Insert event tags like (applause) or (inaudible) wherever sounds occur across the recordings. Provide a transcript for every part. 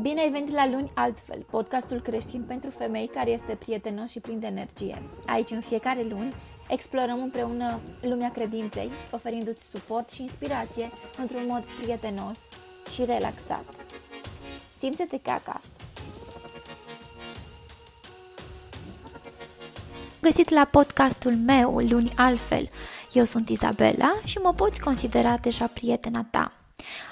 Bine ai venit la Luni Altfel, podcastul creștin pentru femei care este prietenos și plin de energie. Aici, în fiecare luni, explorăm împreună lumea credinței, oferindu-ți suport și inspirație într-un mod prietenos și relaxat. Simte-te ca acasă! Găsit la podcastul meu, Luni Altfel. Eu sunt Izabela și mă poți considera deja prietena ta.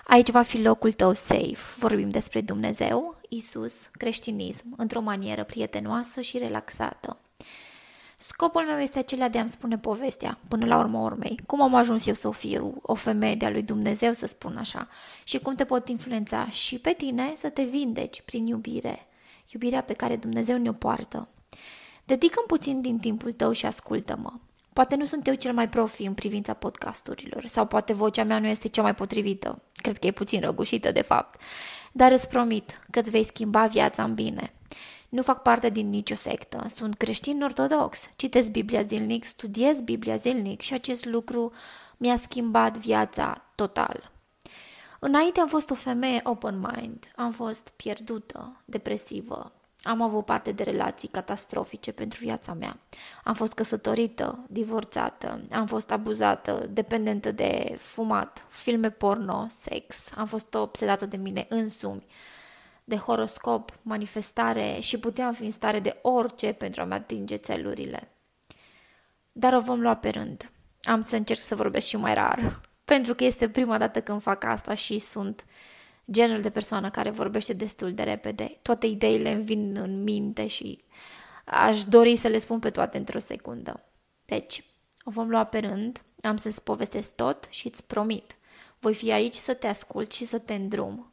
Aici va fi locul tău safe. Vorbim despre Dumnezeu, Isus, creștinism, într-o manieră prietenoasă și relaxată. Scopul meu este acela de a-mi spune povestea, până la urmă urmei. Cum am ajuns eu să fiu o femeie de-a lui Dumnezeu, să spun așa, și cum te pot influența și pe tine să te vindeci prin iubire, iubirea pe care Dumnezeu ne-o poartă. Dedică-mi puțin din timpul tău și ascultă-mă. Poate nu sunt eu cel mai profi în privința podcasturilor sau poate vocea mea nu este cea mai potrivită. Cred că e puțin răgușită, de fapt. Dar îți promit că îți vei schimba viața în bine. Nu fac parte din nicio sectă, sunt creștin ortodox, citesc Biblia zilnic, studiez Biblia zilnic și acest lucru mi-a schimbat viața total. Înainte am fost o femeie open mind, am fost pierdută, depresivă, am avut parte de relații catastrofice pentru viața mea. Am fost căsătorită, divorțată, am fost abuzată, dependentă de fumat, filme porno, sex, am fost obsedată de mine însumi, de horoscop, manifestare și puteam fi în stare de orice pentru a-mi atinge țelurile. Dar o vom lua pe rând. Am să încerc să vorbesc și mai rar, (laughs) pentru că este prima dată când fac asta și sunt genul de persoană care vorbește destul de repede. Toate ideile îmi vin în minte și aș dori să le spun pe toate într-o secundă. Deci, o vom lua pe rând, am să-ți povestesc tot și îți promit. Voi fi aici să te ascult și să te îndrum.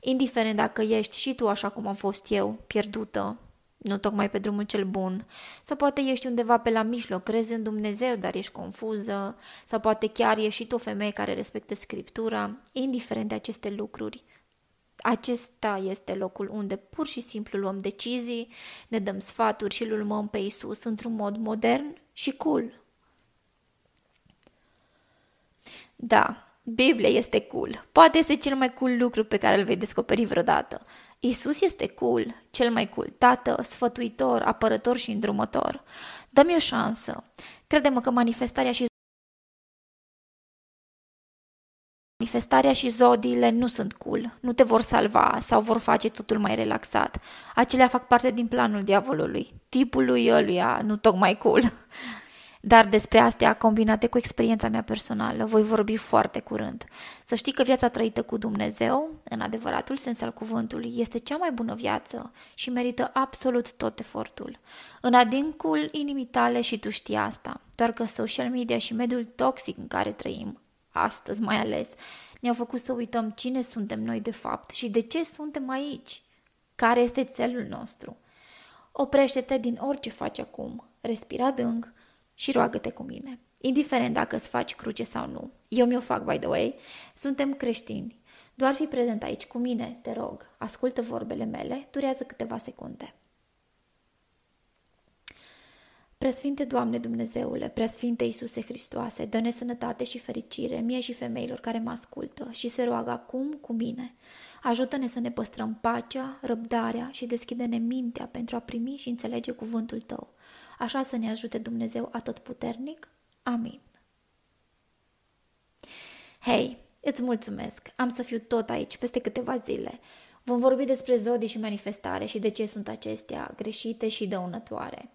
Indiferent dacă ești și tu așa cum am fost eu, pierdută, nu tocmai pe drumul cel bun, sau poate ești undeva pe la mijloc, crezi în Dumnezeu, dar ești confuză, sau poate chiar ești și tu o femeie care respectă Scriptura, indiferent de aceste lucruri. Acesta este locul unde pur și simplu luăm decizii, ne dăm sfaturi și îl urmăm pe Isus într-un mod modern și cool. Da, Biblia este cool. Poate este cel mai cool lucru pe care îl vei descoperi vreodată. Isus este cool, cel mai cool, tată, sfătuitor, apărător și îndrumător. Dă-mi o șansă. Crede-mă că manifestarea și Manifestarea și zodiile nu sunt cool, nu te vor salva sau vor face totul mai relaxat. Acelea fac parte din planul diavolului, tipului ăluia nu tocmai cool. Dar despre astea, combinate cu experiența mea personală, voi vorbi foarte curând. Să știi că viața trăită cu Dumnezeu, în adevăratul sens al cuvântului, este cea mai bună viață și merită absolut tot efortul. În adâncul inimii tale și tu știi asta, doar că social media și mediul toxic în care trăim, astăzi mai ales, ne-au făcut să uităm cine suntem noi de fapt și de ce suntem aici. Care este țelul nostru? Oprește-te din orice faci acum, respira adânc și roagă-te cu mine. Indiferent dacă îți faci cruce sau nu. Eu mi-o fac, by the way. Suntem creștini. Doar fi prezent aici cu mine, te rog. Ascultă vorbele mele, durează câteva secunde. Preasfinte Doamne Dumnezeule, preasfinte Iisuse Hristoase, dă-ne sănătate și fericire mie și femeilor care mă ascultă și se roagă acum cu mine. Ajută-ne să ne păstrăm pacea, răbdarea și deschide-ne mintea pentru a primi și înțelege cuvântul Tău. Așa să ne ajute Dumnezeu atotputernic. Amin. Hei, îți mulțumesc! Am să fiu tot aici peste câteva zile. Vom vorbi despre zodii și manifestare și de ce sunt acestea greșite și dăunătoare.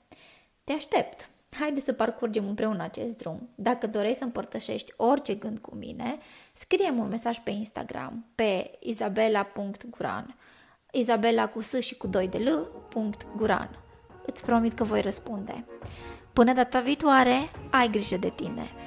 Te aștept! Haide să parcurgem împreună acest drum. Dacă dorești să împărtășești orice gând cu mine, scrie un mesaj pe Instagram pe izabela.guran Izabela cu S și cu 2 de L, Guran. Îți promit că voi răspunde. Până data viitoare, ai grijă de tine!